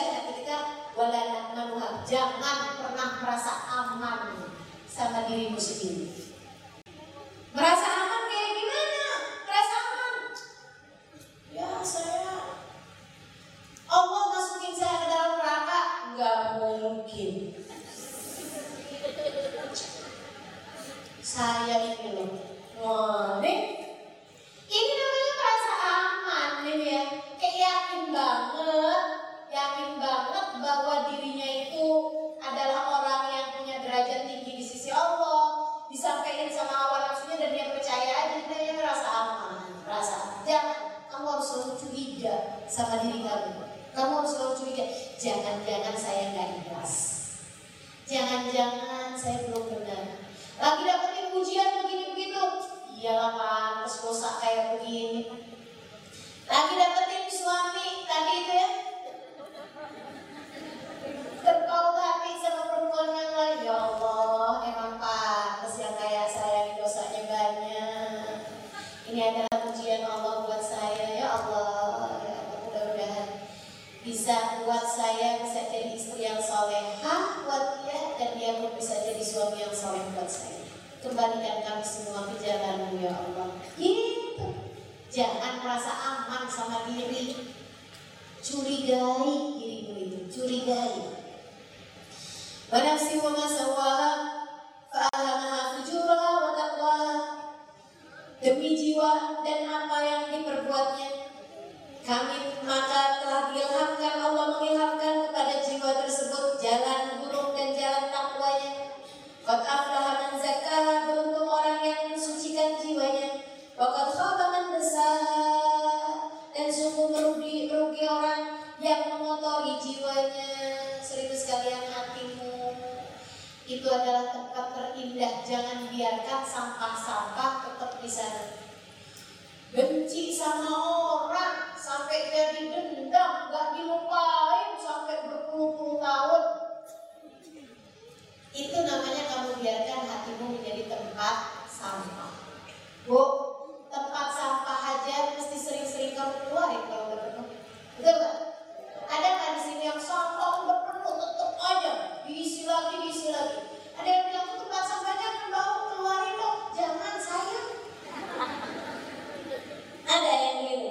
hati kita wala manuha jangan pernah merasa aman sama dirimu sendiri merasa aman kayak gimana merasa aman ya saya Allah masukin saya ke dalam neraka nggak mungkin saya ini loh Wah, nih ini namanya merasa aman nih ya kayak yakin banget yakin banget bahwa dirinya itu adalah orang yang punya derajat tinggi di sisi Allah disampaikan sama awal nafsunya dan dia percaya aja dia merasa aman merasa jangan kamu harus selalu curiga sama diri kamu kamu harus selalu curiga jangan-jangan saya nggak ikhlas jangan-jangan saya belum benar lagi dapetin ujian begini begitu iyalah pantas dosa kayak begini lagi dapetin suami tadi itu ya terpaut hati sama perempuan yang lain ya Allah emang pantas yang kayak saya ini dosanya banyak adalah pujian Allah buat saya. Ya Allah ya mudah-mudahan bisa buat saya bisa jadi istri yang solehah buat dia dan dia pun bisa jadi suami yang soleh buat saya. Kembalikan kami semua ke jalanmu ya Allah. Gitu. Jangan merasa aman sama diri. Curigai dirimu itu. Curigai. Wanafsi wa masawa fa'alamaha dan apa yang diperbuatnya. Kami maka telah diilhamkan Allah mengilhamkan kepada jiwa tersebut jalan buruk dan jalan takwanya. Qad aflaha man beruntung orang yang mensucikan jiwanya. Wa qad khaba dassaha dan sungguh merugi merugi orang yang mengotori jiwanya. Seribu sekalian hatimu itu adalah tempat terindah. Jangan biarkan sampah-sampah tetap di sana benci sama orang sampai jadi dendam gak dilupain sampai berpuluh-puluh tahun. Itu namanya kamu biarkan hatimu menjadi tempat sampah. Bu tempat sampah aja mesti sering-sering kamu keluarin kalau udah penuh. Betul gak? ada nggak di sini yang sampah udah penuh? Tetap aja diisi lagi diisi lagi. Ada yang bilang tuh tempat sampahnya kan bau keluarin dong jangan sayang ada yang gitu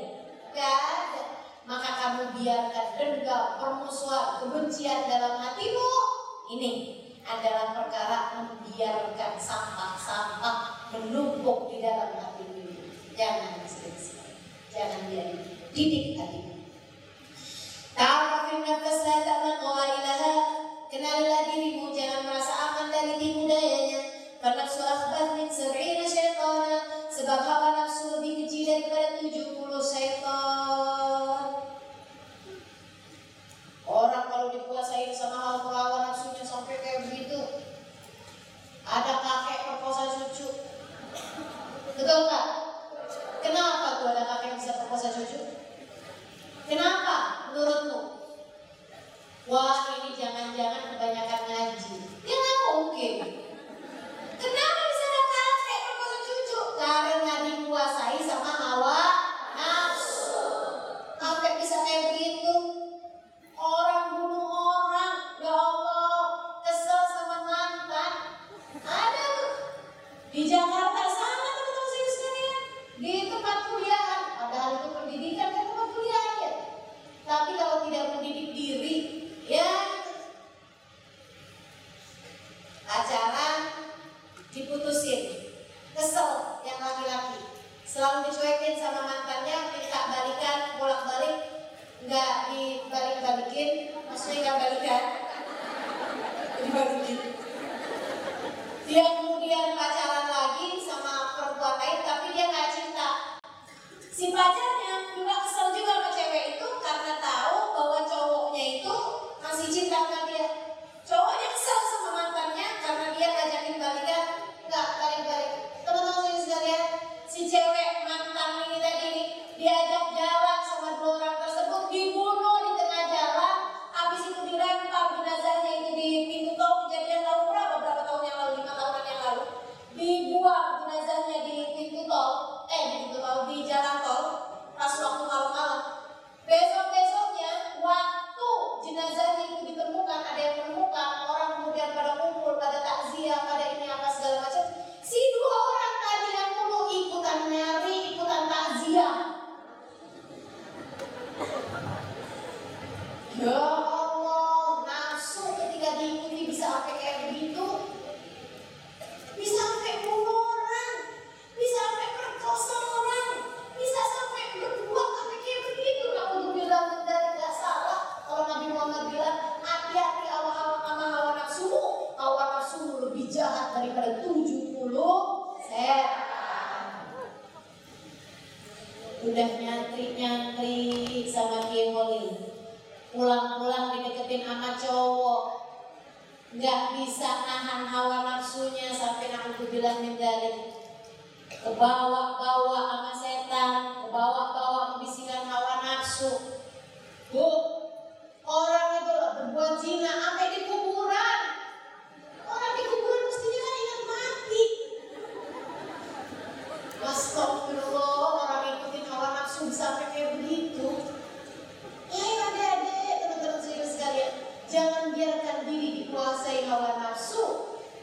ada. Maka kamu biarkan dendam permusuhan kebencian dalam hatimu ini adalah perkara membiarkan sampah-sampah menumpuk di dalam hatimu jangan sering-sering jangan biarin didik hatimu Ta'arafin nafas la ta'man qawailaha Kenalilah dirimu. Jangan merasa aman dari tipu dayanya. Fannafsu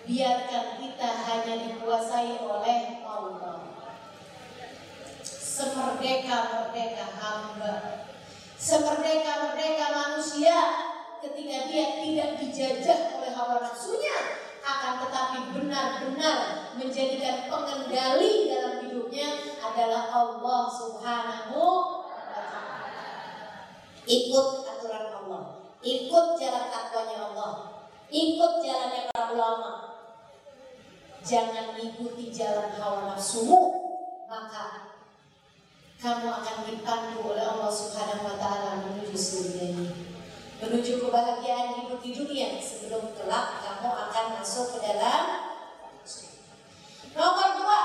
biarkan kita hanya dikuasai oleh Allah. Semerdeka-merdeka hamba, semerdeka-merdeka manusia ketika dia tidak dijajah oleh hawa nafsunya, akan tetapi benar-benar menjadikan pengendali dalam hidupnya adalah Allah Subhanahu. Ikut aturan Allah, ikut jalan takwanya Allah, ikut jalannya para ulama, jangan ikuti jalan hawa nafsumu, maka kamu akan dipandu oleh Allah Subhanahu wa taala menuju surga ini. Menuju kebahagiaan hidup di dunia sebelum kelak kamu akan masuk ke dalam Nomor dua,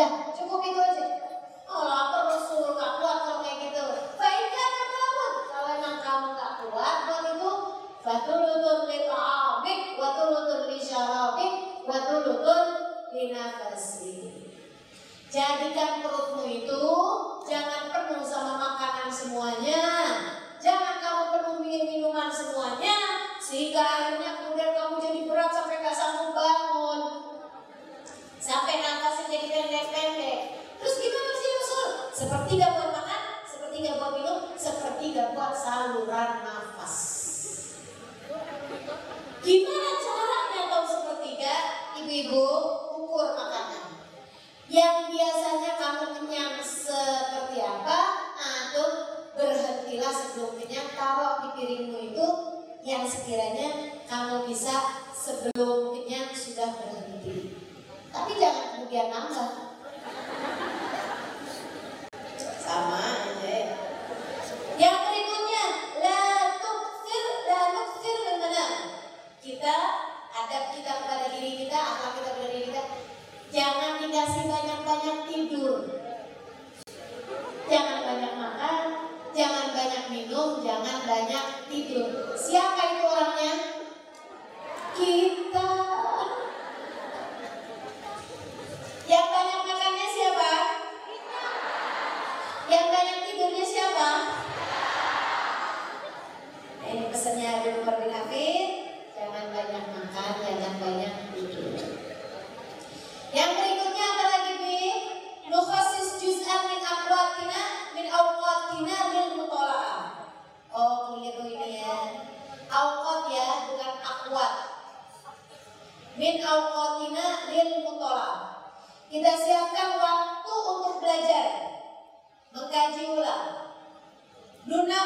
Dah, cukup itu aja. Oh, lapar lu suruh gak kuat kalau kayak gitu. Baiklah kamu. Kalau emang kamu gak kuat buat itu, batu lutun li ta'amik, batu lutun li syarabik, batu lutun li nafasi. Jadikan perutmu itu jangan penuh sama makanan semuanya. Jangan kamu penuh minuman semuanya sehingga akhirnya Gimana caranya kaum sepertiga, ibu-ibu, ukur makanan? Yang biasanya kamu kenyang seperti apa? Antum berhentilah sebelum kenyang taruh di piringmu itu yang sekiranya kamu bisa sebelum kenyang sudah berhenti. Tapi jangan kemudian nambah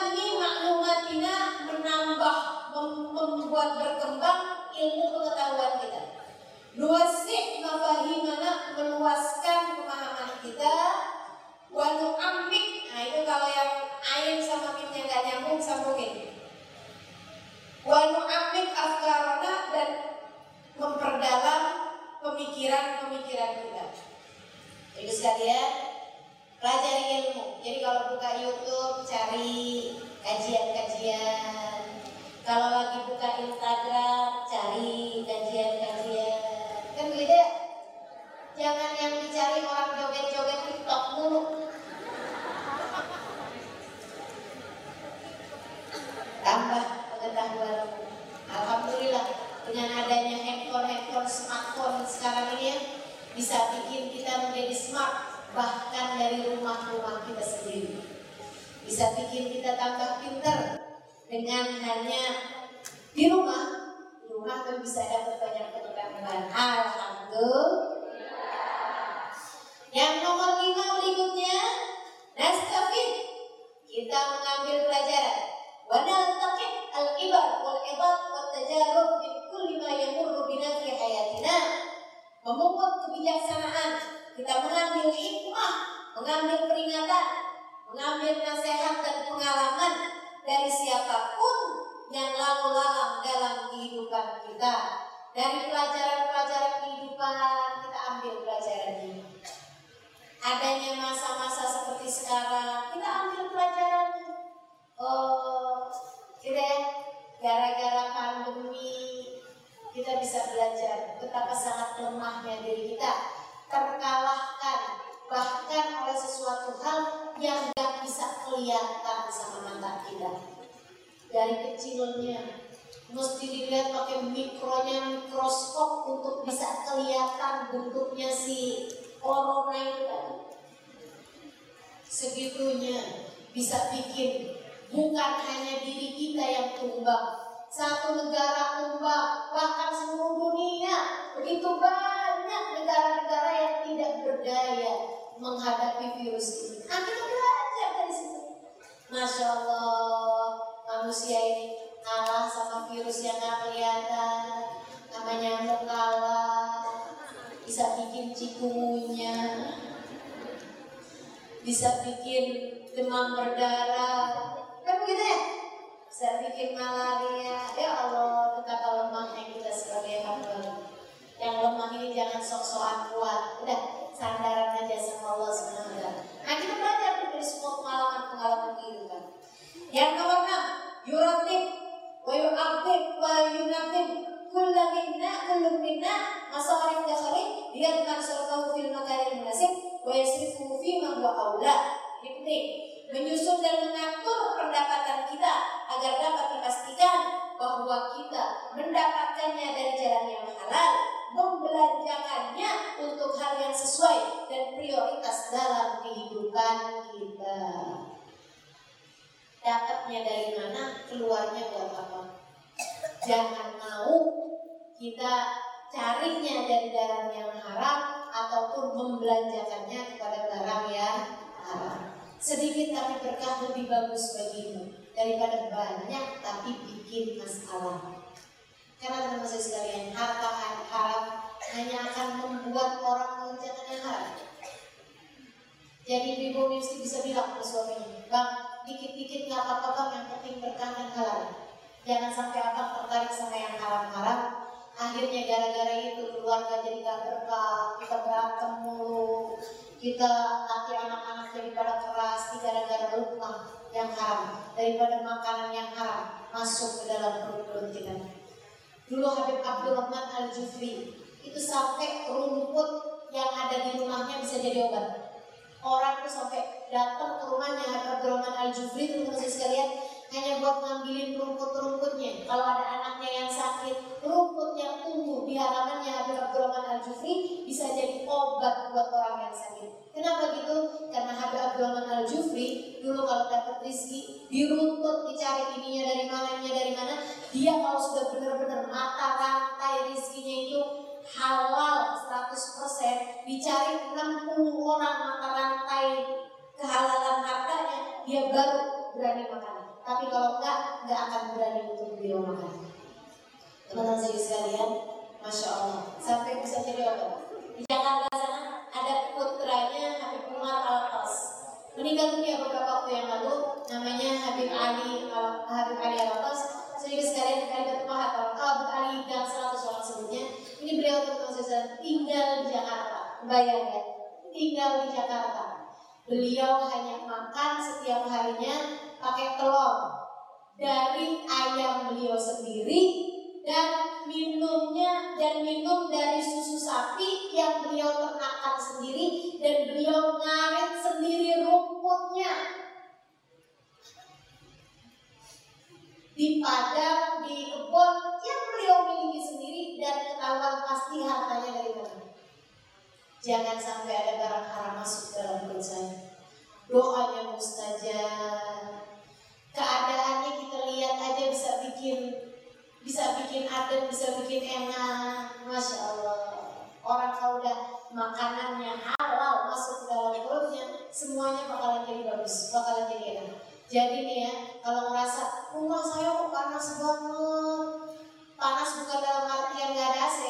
Nunami maklumatina menambah, mem- membuat berkembang ilmu pengetahuan kita. Nuwasih mafahimana meluaskan pemahaman kita. Wanu amik, nah itu kalau yang ain sama mimnya gak nyambung sambungin. Wanu amik afkarona dan memperdalam pemikiran-pemikiran kita. Itu sekalian pelajari ilmu. Jadi kalau buka YouTube cari kajian-kajian. Kalau lagi buka Instagram cari kajian-kajian. Kan ya? Jangan yang dicari orang joget-joget TikTok mulu. Tambah pengetahuan. Alhamdulillah dengan adanya handphone-handphone smartphone sekarang ini ya, bisa bikin kita menjadi smart bahkan dari rumah-rumah kita sendiri. Bisa bikin kita tambah pinter dengan hanya di rumah. Di rumah kan bisa dapat banyak keterampilan. Alhamdulillah. Yang nomor lima berikutnya, Nastafid. Kita mengambil pelajaran. Wanal takib al-ibar wal-ibar wal-tajarub Bikul lima yang yamurru hayatina. Memungut kebijaksanaan, kita mengambil hikmah mengambil peringatan mengambil nasihat dan pengalaman dari siapa pun yang lalu lalang dalam kehidupan kita. Dari pelajaran-pelajaran kehidupan kita ambil pelajarannya adanya masa-masa seperti sekarang kita ambil pelajarannya oh kita ya. Gara-gara pandemi kita bisa belajar betapa sangat lemahnya diri kita. Terkalahkan sesuatu hal yang gak bisa kelihatan sama mata kita. Dari kecilnya mesti dilihat pakai mikronya mikroskop untuk bisa kelihatan bentuknya si corona itu tadi. Segitunya bisa bikin bukan hanya diri kita yang tumbang satu negara tumbang bahkan seluruh dunia. Begitu banyak negara-negara yang tidak berdaya menghadapi virus ini. Nah kita belajar dari situ. Masya Allah manusia ini kalah sama virus yang gak kelihatan. Namanya nyamuk kalah. Bisa bikin cikungunya. Bisa bikin demam berdarah. Kan begitu ya? Bisa bikin malaria. Ya Allah betapa lemahnya kita sebagai hamba. Yang lemah ini jangan sok-sokan kuat. Udah sandaran aja sama Allah SWT nah kita belajar dari semua pengalaman-pengalaman kehidupan yang nomor enam yuratib wa yu'aqib wa yunaqib kulla minna kullu minna masarif dakhali liyadman sarfahu fil makanil munasib wa yasrifu fima huwa aula ini penting menyusun dan mengatur pendapatan kita agar dapat dipastikan bahwa kita mendapatkannya dari jalan yang halal, membelanjakannya untuk hal yang sesuai dan prioritas dalam kehidupan kita. Dapatnya dari mana, keluarnya buat apa? Jangan mau kita carinya dari barang yang haram ataupun membelanjakannya kepada barang yang haram. Sedikit tapi berkah lebih bagus bagimu daripada banyak tapi bikin masalah. Karena teman-teman sekalian, harta haram hanya akan membuat orang mengerjakan yang haram. Jadi ibu mesti bisa bilang ke suaminya, bang, dikit-dikit nggak apa-apa bang, yang penting berkah dan halal. Jangan sampai abang tertarik sama yang haram-haram. Akhirnya gara-gara itu keluarga jadi gak berkah, kita berantem mulu, kita nanti anak-anak jadi pada keras, gara-gara rumah yang haram, daripada makanan yang haram masuk ke dalam perut-perut kita. Dulu Habib Abdurrahman Al-Jufri itu sampai rumput yang ada di rumahnya bisa jadi obat orang tuh sampai datang ke rumahnya Abdurrahman Al Jufri teman-teman sekalian hanya buat ngambilin rumput-rumputnya. Kalau ada anaknya yang sakit, rumput yang tumbuh di halamannya Habib Abdurrahman Al Jufri bisa jadi obat buat orang yang sakit. Kenapa gitu? Karena Habib Abdurrahman Al Jufri dulu kalau dapat rezeki diruntut dicari ininya dari mana, ininya dari mana. Dia kalau sudah benar-benar mata rantai rezekinya itu halal 100% dicari 60 orang mata rantai dia baru berani makan. Tapi kalau enggak enggak akan berani untuk beliau makan. Teman-teman saya sekalian masya Allah. Sampai bisa jadi apa? Di Jakarta sana ada putranya Habib Umar Al Qas meninggal dunia beberapa waktu yang lalu namanya Habib Ali Habib Ali Al Qas sedikit sekalian kali ketemu Habib Ali dan 100 orang sebelumnya ini beliau teman-teman tinggal di Jakarta. Bayangkan, tinggal di Jakarta. Beliau hanya makan setiap harinya pakai telur dari ayam beliau sendiri dan minumnya dan minum dari susu sapi yang beliau ternakkan sendiri dan beliau ngaret sendiri rumputnya di padang, di kebun yang beliau miliki sendiri dan ketahuan pasti hartanya dari mana. Jangan sampai ada barang haram masuk dalam perut saya. Doanya mustajab. Keadaannya kita lihat aja bisa bikin bisa bikin adem, bisa bikin enak. Masya Allah. Orang kalau udah makanannya halal masuk dalam perutnya, semuanya bakalan jadi bagus, bakalan jadi enak. Jadi nih ya, kalau ngerasa rumah saya kok panas banget, panas bukan dalam artian nggak ada AC,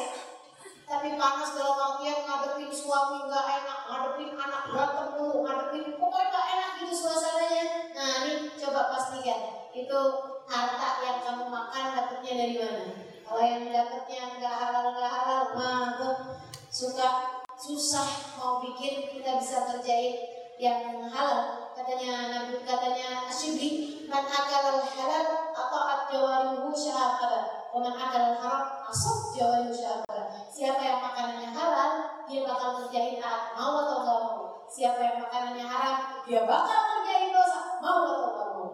tapi panas dalam artian ngadepin suami nggak enak, ngadepin anak berantem dulu, ngadepin pokoknya nggak enak gitu suasananya. Nah ini coba pastikan itu harta yang kamu makan dapetnya dari mana? Kalau yang dapetnya nggak halal nggak halal, mah suka susah mau bikin kita bisa kerjain yang halal. Katanya Nabi katanya Asyibli man akal halal atau jawarihu syahada wa man akal haram asab jawarihu siapa yang makanannya halal dia bakal kerjain taat mau atau enggak mau? Siapa yang makanannya haram dia bakal kerjain dosa mau atau enggak mau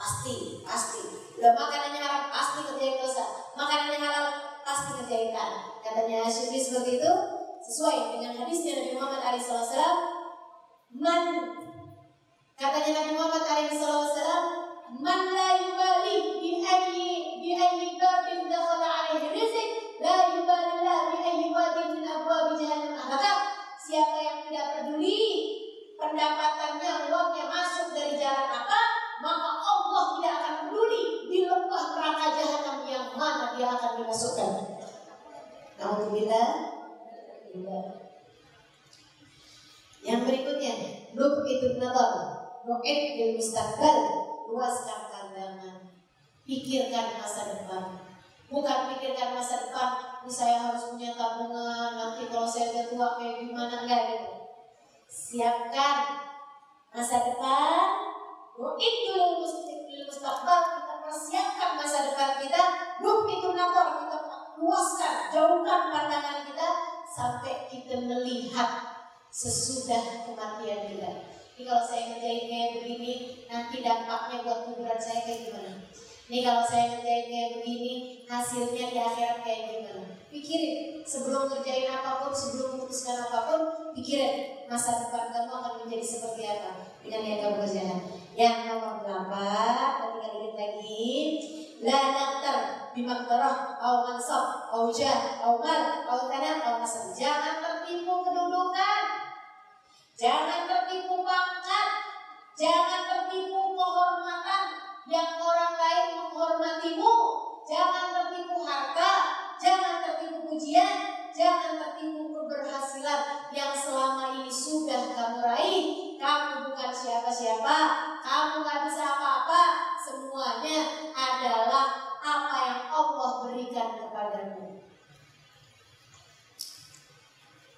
pasti pasti. Udah makanannya haram pasti kerjain dosa. Makanannya halal pasti kerjain taat katanya Asyibli seperti itu sesuai dengan hadisnya Nabi Muhammad SAW Man katanya Nabi Muhammad wasallam man la yubali bi ayyi bi ayyi babin dakhala alaihi rizq la yubali la bi ayyi wadin min abwab jahannam. Siapa yang tidak peduli pendapatannya uangnya masuk dari jalan apa maka Allah tidak akan peduli di lembah neraka jahanam yang mana dia akan dimasukkan. Alhamdulillah. Yang berikutnya, Lub itu nazar, Nu'id bil mustaqbal, luaskan pandangan. Pikirkan masa depan. Bukan pikirkan masa depan, ini saya harus punya tabungan, nanti kalau saya udah tua kayak gimana, enggak gitu. Siapkan masa depan, Nu'id bil mustaqbal, persiapkan masa depan kita, Lub itu nazar, kita luaskan, jauhkan pandangan kita, sampai kita melihat sesudah kematian kita. Ini kalau saya ngerjain kayak begini, nanti dampaknya buat kuburan saya kayak gimana? Ini kalau saya ngerjain kayak begini, hasilnya di akhirat kayak gimana? Pikirin, sebelum ngerjain apa pun, sebelum memutuskan apa pun, pikirin masa depan kamu akan menjadi seperti apa dengan yang kamu kerjakan. Yang nomor delapan, ketika ingat lagi, la naktar bimaktarah, au mansab, au jah, au mal, au tanah, au nasab. Jangan tertipu kedudukan, Jangan tertipu pangkat, jangan tertipu kehormatan yang orang lain menghormatimu. Jangan tertipu harta, jangan tertipu pujian, Jangan tertipu keberhasilan yang selama ini sudah kamu raih. Kamu bukan siapa-siapa, kamu gak bisa apa-apa. Semuanya adalah apa yang Allah berikan kepadamu.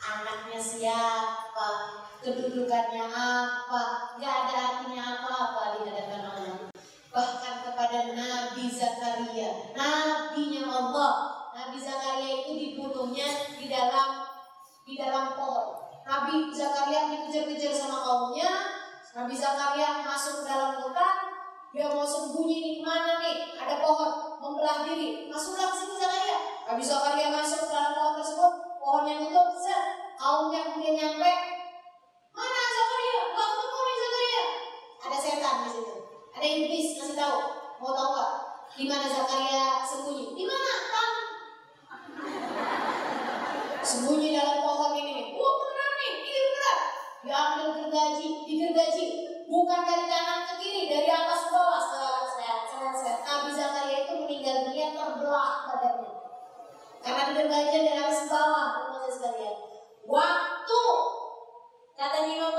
Anaknya siapa, kedudukannya apa, gak ada artinya apa-apa dalam pohon. Nabi Zakaria dikejar-kejar sama kaumnya. Nabi Zakaria masuk ke dalam hutan. Dia mau sembunyi di mana nih? Ada pohon membelah diri. Masuklah ke sini Zakaria. Nabi Zakaria masuk ke dalam pohon tersebut. Pohonnya tutup. Set. Kaumnya kemudian nyampe. Mana Zakaria? Gak ketemu nih Zakaria. Ada setan di situ. Ada iblis kasih tahu. Mau tahu gak? Di mana Zakaria sembunyi? Di mana? Sembunyi dalam pohon ini nih. Wah benar nih, ini benar. Diambil gergaji, digergaji. Bukan dari kanan ke kiri, dari atas ke bawah. Seret, seret, seret, seret. Nabi Zakaria itu meninggal dunia terbelah badannya. Karena digergaji dari atas ke bawah, teman sekalian. Waktu kata Imam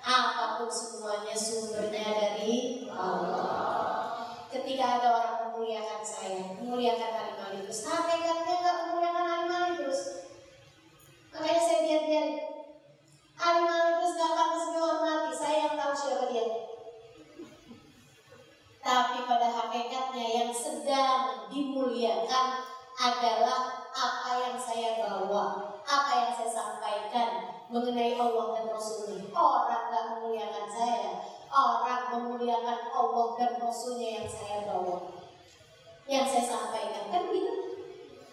Apa pun semuanya sumbernya dari Allah. Ketika ada orang memuliakan saya, memuliakan alim terus, hakikatnya nggak memuliakan alim terus. Makanya saya biar-biar alim terus nggak pantas dihormati. Saya yang tahu siapa dia. Tapi pada hakikatnya yang sedang dimuliakan adalah apa yang saya bawa, apa yang saya sampaikan mengenai Allah dan Rasulnya. Orang gak memuliakan saya, orang memuliakan Allah dan Rasulnya yang saya bawa, yang saya sampaikan. Kan gitu.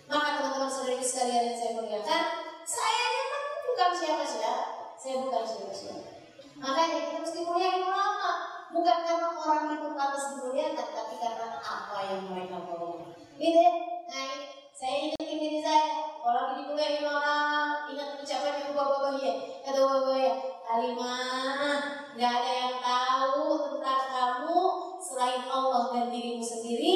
Maka teman-teman saudara sekalian yang saya muliakan, saya kan bukan siapa-siapa, saya bukan siapa-siapa. Makanya kita mesti muliakan ulama, bukan karena orang itu pantas dimuliakan, tapi karena apa yang mereka bawa. Gitu ya? Nah, saya ingetin diri saya kalau lagi dimuliain orang ingat ucapan ibu bapak ya kata bapak ya kalimah nggak ada yang tahu tentang kamu selain Allah dan dirimu sendiri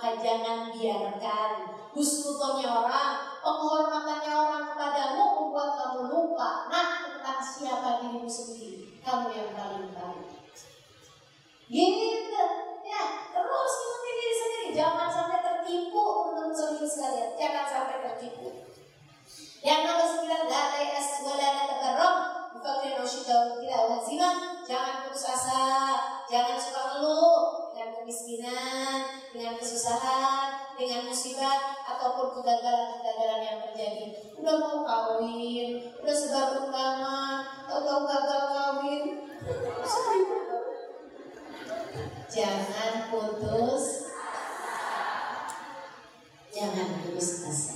maka jangan biarkan. Husnutonnya orang penghormatannya orang kepadamu membuat kamu lupa. Nah tentang siapa dirimu sendiri kamu yang paling tahu gitu. Ya terus ingetin diri sendiri. Jangan sampai tertipu teman-teman sekalian. Jangan sampai tertipu. Yang nomor sembilan la tayas wa la tatakarram bifakrin usyida tidak wazimah jangan putus asa. Jangan suka ngeluh kemiskinan dengan kesusahan dengan musibah ataupun kegagalan-kegagalan yang terjadi. Udah mau kawin udah sebar undangan atau gagal kawin. Jangan putus. Jangan putus asa.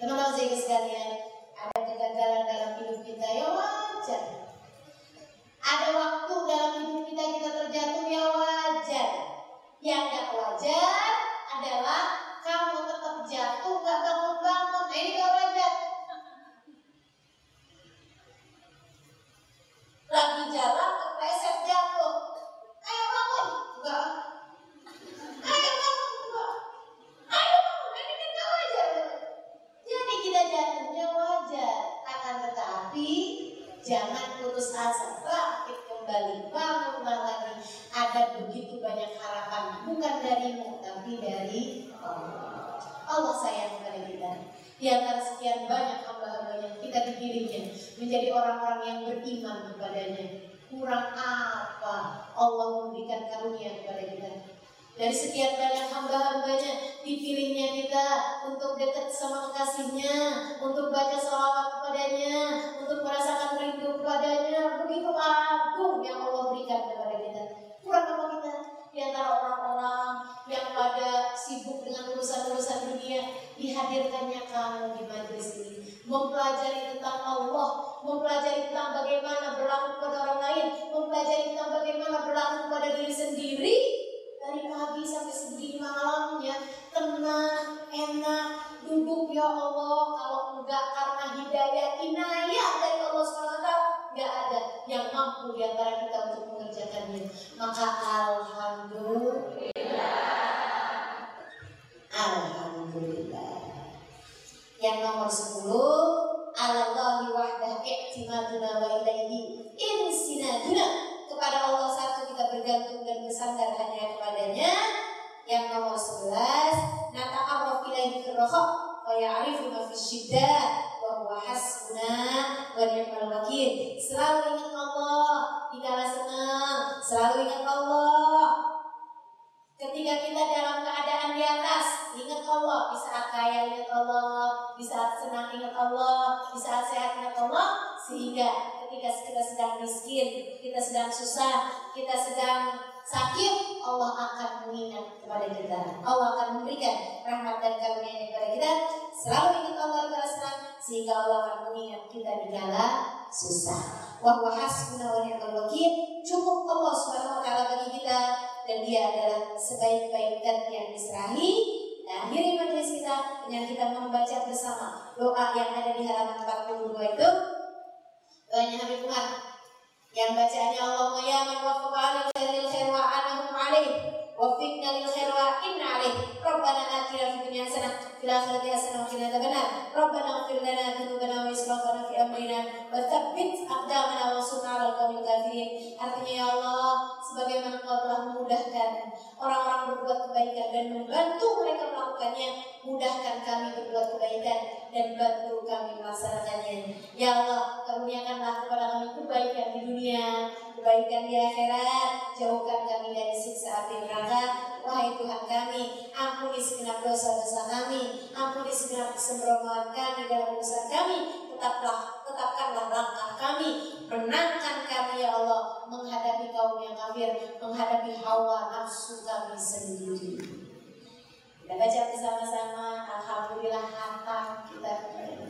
Teman-teman saya sekalian ada kegagalan dalam hidup kita ya wajar. Ada waktu dalam hidup kita kita terjatuh ya wajar yang gak wajar adalah kamu tetap jatuh gak bangun-bangun. Nah ini gak wajar. Lagi jalan kepleset jatuh. Ayo bangun. Enggak. Ayo bangun. Enggak. Ayo bangun. Ini kan gak wajar. Jadi kita jatuhnya wajar. Akan tetapi jangan putus asa. Bangkit kembali. Bangunlah lagi. Ada begitu banyak harapan. Bukan darimu, tapi dari Allah. Allah sayang kepada kita. Di antara sekian banyak hamba-hambanya kita dipilihnya menjadi orang-orang yang kepadanya. Kurang apa Allah memberikan karunia kepada kita? Dari sekian banyak hamba-hambanya dipilihnya kita untuk dekat sama kekasihnya, untuk baca salawat kepadanya, untuk merasakan rindu kepadanya. Begitu agung yang Allah berikan kepada kita. Kurang apa kita? Di antara orang-orang yang pada sibuk dengan urusan-urusan dunia, dihadirkannya kamu di majelis ini. Mempelajari tentang Allah, mempelajari tentang bagaimana berlaku pada orang lain, mempelajari tentang bagaimana berlaku pada diri sendiri. Dari pagi sampai segini malamnya, tenang, enak, duduk ya Allah. Kalau enggak karena hidayah inayah dari Allah SWT, enggak ada yang mampu di antara kita ya'rifu ma fi miskin, kita sedang susah, kita sedang sakit, Allah akan mengingat kepada kita. Allah akan memberikan rahmat dan karunia kepada kita. Selalu ingat Allah senang, sehingga Allah akan mengingat kita di kala susah. Wa huwa hasbuna wa ni'mal. Cukup Allah Subhanahu wa taala bagi kita dan dia adalah sebaik-baik dan yang diserahi. Nah, akhiri majelis kita dengan kita membaca bersama doa yang ada di halaman 42 itu. Doanya Habib Umar yang bacaannya Allahumma ya man waffaqa lil khair wa anahum alaih Wafikna lil khair inna alaih. Rabbana atina fi dunya hasanah fil akhirati hasanah wa qina fi amrina wa tsabbit Artinya ya Allah sebagaimana Engkau telah memudahkan orang-orang berbuat kebaikan dan membantu mereka melakukannya mudahkan kami berbuat kebaikan dan bantu kami melaksanakannya. Ya Allah karuniakanlah kepada kami kebaikan di dunia kebaikan di akhirat jauhkan kami dari siksa api neraka Wahai Tuhan kami, ampuni segenap dosa-dosa kami, ampuni segenap kesembronoan kami dalam urusan kami, tetaplah tetapkanlah langkah kami, menangkan kami ya Allah menghadapi kaum yang kafir, menghadapi hawa nafsu kami sendiri. Kita baca bersama-sama, Alhamdulillah hatam kita kembali.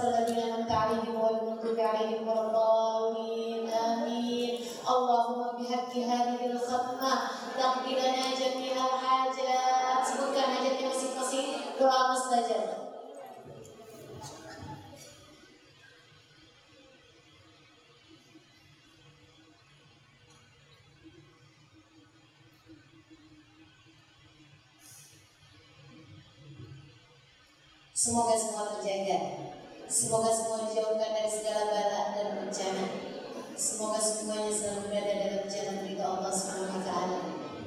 صراط الذين أنعمت عليهم غير المغضوب عليهم ولا الضالين آمين اللهم بحق هذه الختمة تقضي لنا جميع الحاجات sebutkan hajatnya masing-masing doa mustajab Semoga semua terjaga. Semoga semua dijauhkan dari segala bala dan bencana. Semoga semuanya selalu berada dalam jalan ridho Allah Subhanahu wa taala.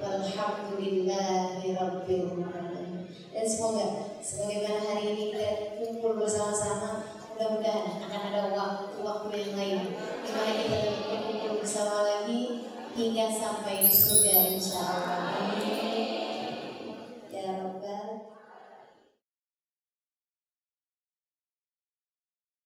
Walhamdulillahi rabbil alamin. Dan semoga sebagaimana hari ini kita kumpul bersama-sama, mudah-mudahan akan ada waktu-waktu yang lain di mana kita berkumpul bersama lagi hingga sampai di surga insya Allah. Amin.